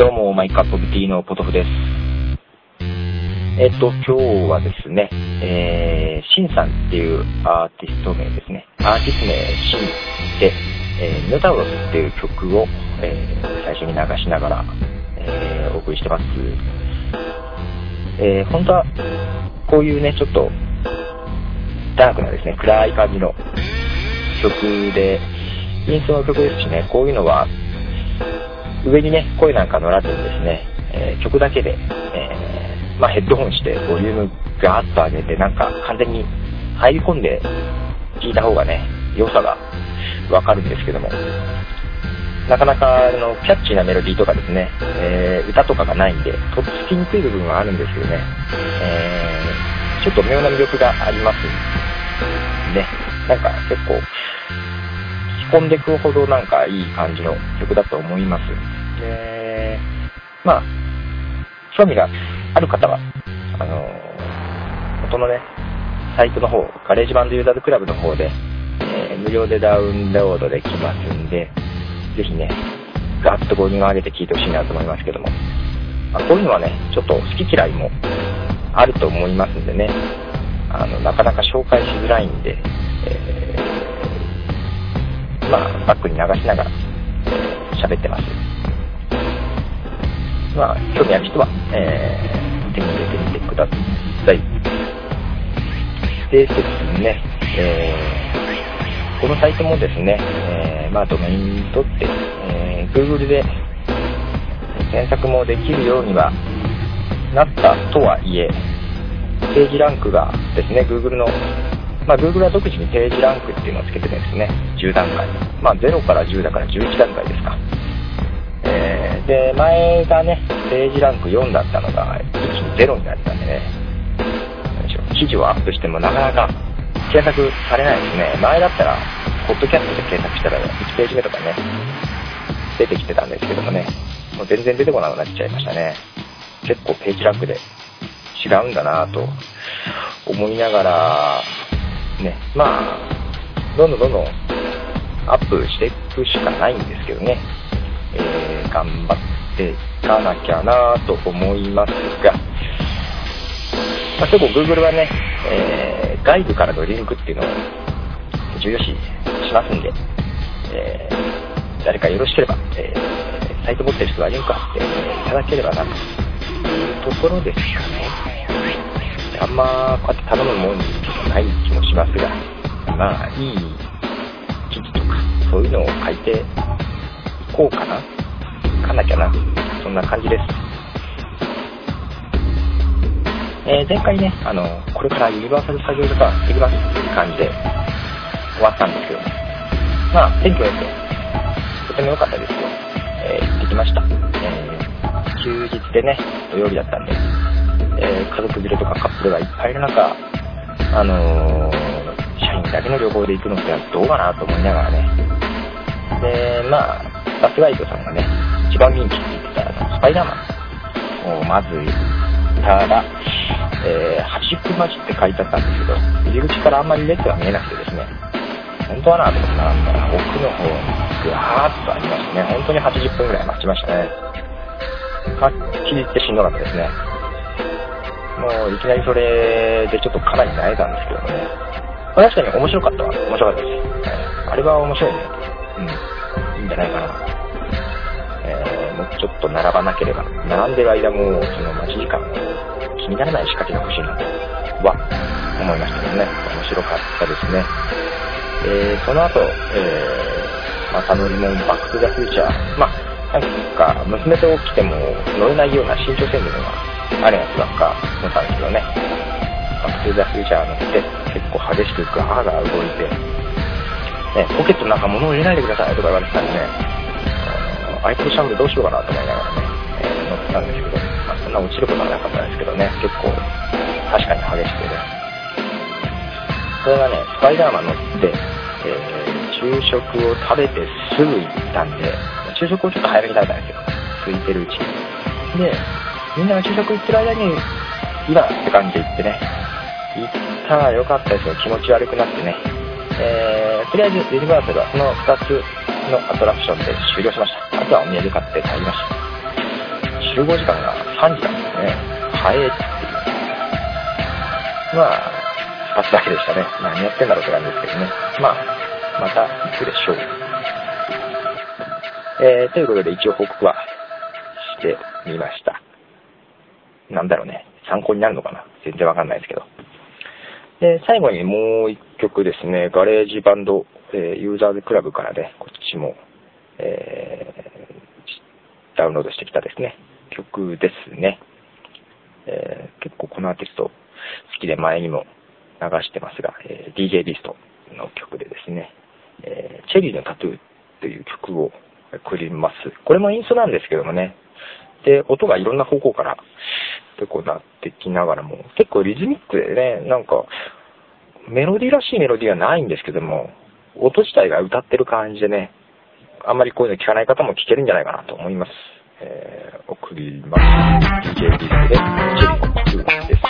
どうも、マイカップティのポトフです。えっと、今日はですね、えー、シンさんっていうアーティスト名ですね。アーティスト名、シンで、えー、ヌタウロスっていう曲を、えー、最初に流しながら、えー、お送りしてます。えー、本当は、こういうね、ちょっと、ダークなですね、暗い感じの曲で、インストの曲ですしね、こういうのは、上にね、声なんか乗らずにですね、えー、曲だけで、えー、まあ、ヘッドホンしてボリュームガーッと上げて、なんか完全に入り込んで聴いた方がね、良さがわかるんですけども、なかなかあのキャッチーなメロディーとかですね、えー、歌とかがないんで、とっつきにくい部分はあるんですけどね、えー、ちょっと妙な魅力がありますね。なんか結構、込んでいくほどなんかいい感じの曲だと思います。で、まあ、興味がある方は、あの元のね、サイトの方、ガレージバンドユーザーズクラブの方で、えー、無料でダウンロードできますんで、ぜひね、ガッとボリューム上げて聴いてほしいなと思いますけども、まあ、こういうのはね、ちょっと好き嫌いもあると思いますんでね、あの、なかなか紹介しづらいんで、えーまあ、バックに流しながら喋ってます。まあ、興味ある人は、えー、手に入れてみてください。でですね、えー、このサイトもですね、えー、まあ、ドメインにとって、えー、Google で検索もできるようにはなったとはいえ、ページランクがですね、Google のまあ、Google は独自にページランクっていうのをつけてるんですね。10段階。まあ、0から10だから11段階ですか。えー、で、前がね、ページランク4だったのが、一気に0になったんでね、記事をアップしてもなかなか検索されないですね。前だったら、ポッドキャストで検索したら1ページ目とかね、出てきてたんですけどもね、もう全然出てこなくなっちゃいましたね。結構ページランクで違うんだなぁと思いながら、ね、まあ、どんどんどんどんアップしていくしかないんですけどね、えー、頑張っていかなきゃなと思いますが、まあ、結構 Google はね、えー、外部からのリンクっていうのを重要視しますんで、えー、誰かよろしければ、えー、サイト持ってる人はリンク貼っていただければなと。いうところですかね。あんまこうやって頼むもんじゃない気もしますが、まあ、いい記事とか、そういうのを書いていこうかな、かなきゃな、そんな感じです。えー、前回ね、あの、これからユニバーサルスタジオとかできますっていう感じで終わったんですけど、まあ、天気も良く、とても良かったですよ。えー、行ってきました。えー、休日でね、土曜日だったんで、えー、家族連れとかカップルがいっぱいいる中、あのー、社員だけの旅行で行くのってどうかなと思いながらね。で、まあ、バスガイドさんがね、一番人気って言ってたあのスパイダーマンをまず行ったら、えー、端っこ待ちって書いてあったんですけど、入り口からあんまり列が見えなくてですね、本当はなと思って並んだら、奥の方にぐわーっとありましてね、本当に80分ぐらい待ちましたね。はっきり言ってしんどかったですね。もういきなりそれでちょっとかなり慣れたんですけどね。まあ、確かに面白かったわ。面白かったです。あれは面白いね。うん。いいんじゃないかな。えー、もうちょっと並ばなければ、並んでる間も、その待ち時間も気にならない仕掛けが欲しいなとは思いましたけどね。面白かったですね。えー、その後、えー、また乗り物バックトゥザフューチャー。まあ、なんか、娘と来ても乗れないような身長制限があるやつばっか乗ったんですけどね。バックトゥザフューチャー乗って結構激しくガーガー動いて、ね、ポケットなんか物を入れないでくださいとか言われてたんでね、アイプシャンルどうしようかなと思いながらね、えー、乗ってたんですけど、まあ、そんな落ちることはなかったんですけどね、結構確かに激しくてね。それがね、スパイダーマン乗って、えー、昼食を食べてすぐ行ったんで、昼食をちょっと早めに食べたんですよ。空いてるうちに。で、みんなが昼食行ってる間に、今って感じで行ってね、行ったらよかったですよ。気持ち悪くなってね。えー、とりあえずユニバーサルはその2つのアトラクションで終了しました。あとはお土産買って帰りました。集合時間が3時なんですね。早いっていう。まあ、2つだけでしたね。何やってんだろうって感じですけどね。まあ、また行くでしょう。えー、ということで一応報告はしてみました。なんだろうね。参考になるのかな？全然わかんないですけど。で、最後にもう一曲ですね、ガレージバンド、えー、ユーザーズクラブからね、こっちも、えー、ダウンロードしてきたですね、曲ですね。えー、結構このアーティスト好きで前にも流してますが、えー、DJ ビストの曲でですね、えー、チェリーのタトゥーという曲を送ります。これもインストなんですけどもね、で音がいろんな方向からで、こうなってきながらも、結構リズミックでね、なんか、メロディーらしいメロディーはないんですけども、音自体が歌ってる感じでね、あんまりこういうの聞かない方も聞けるんじゃないかなと思います。えー、送ります。DJ ビスで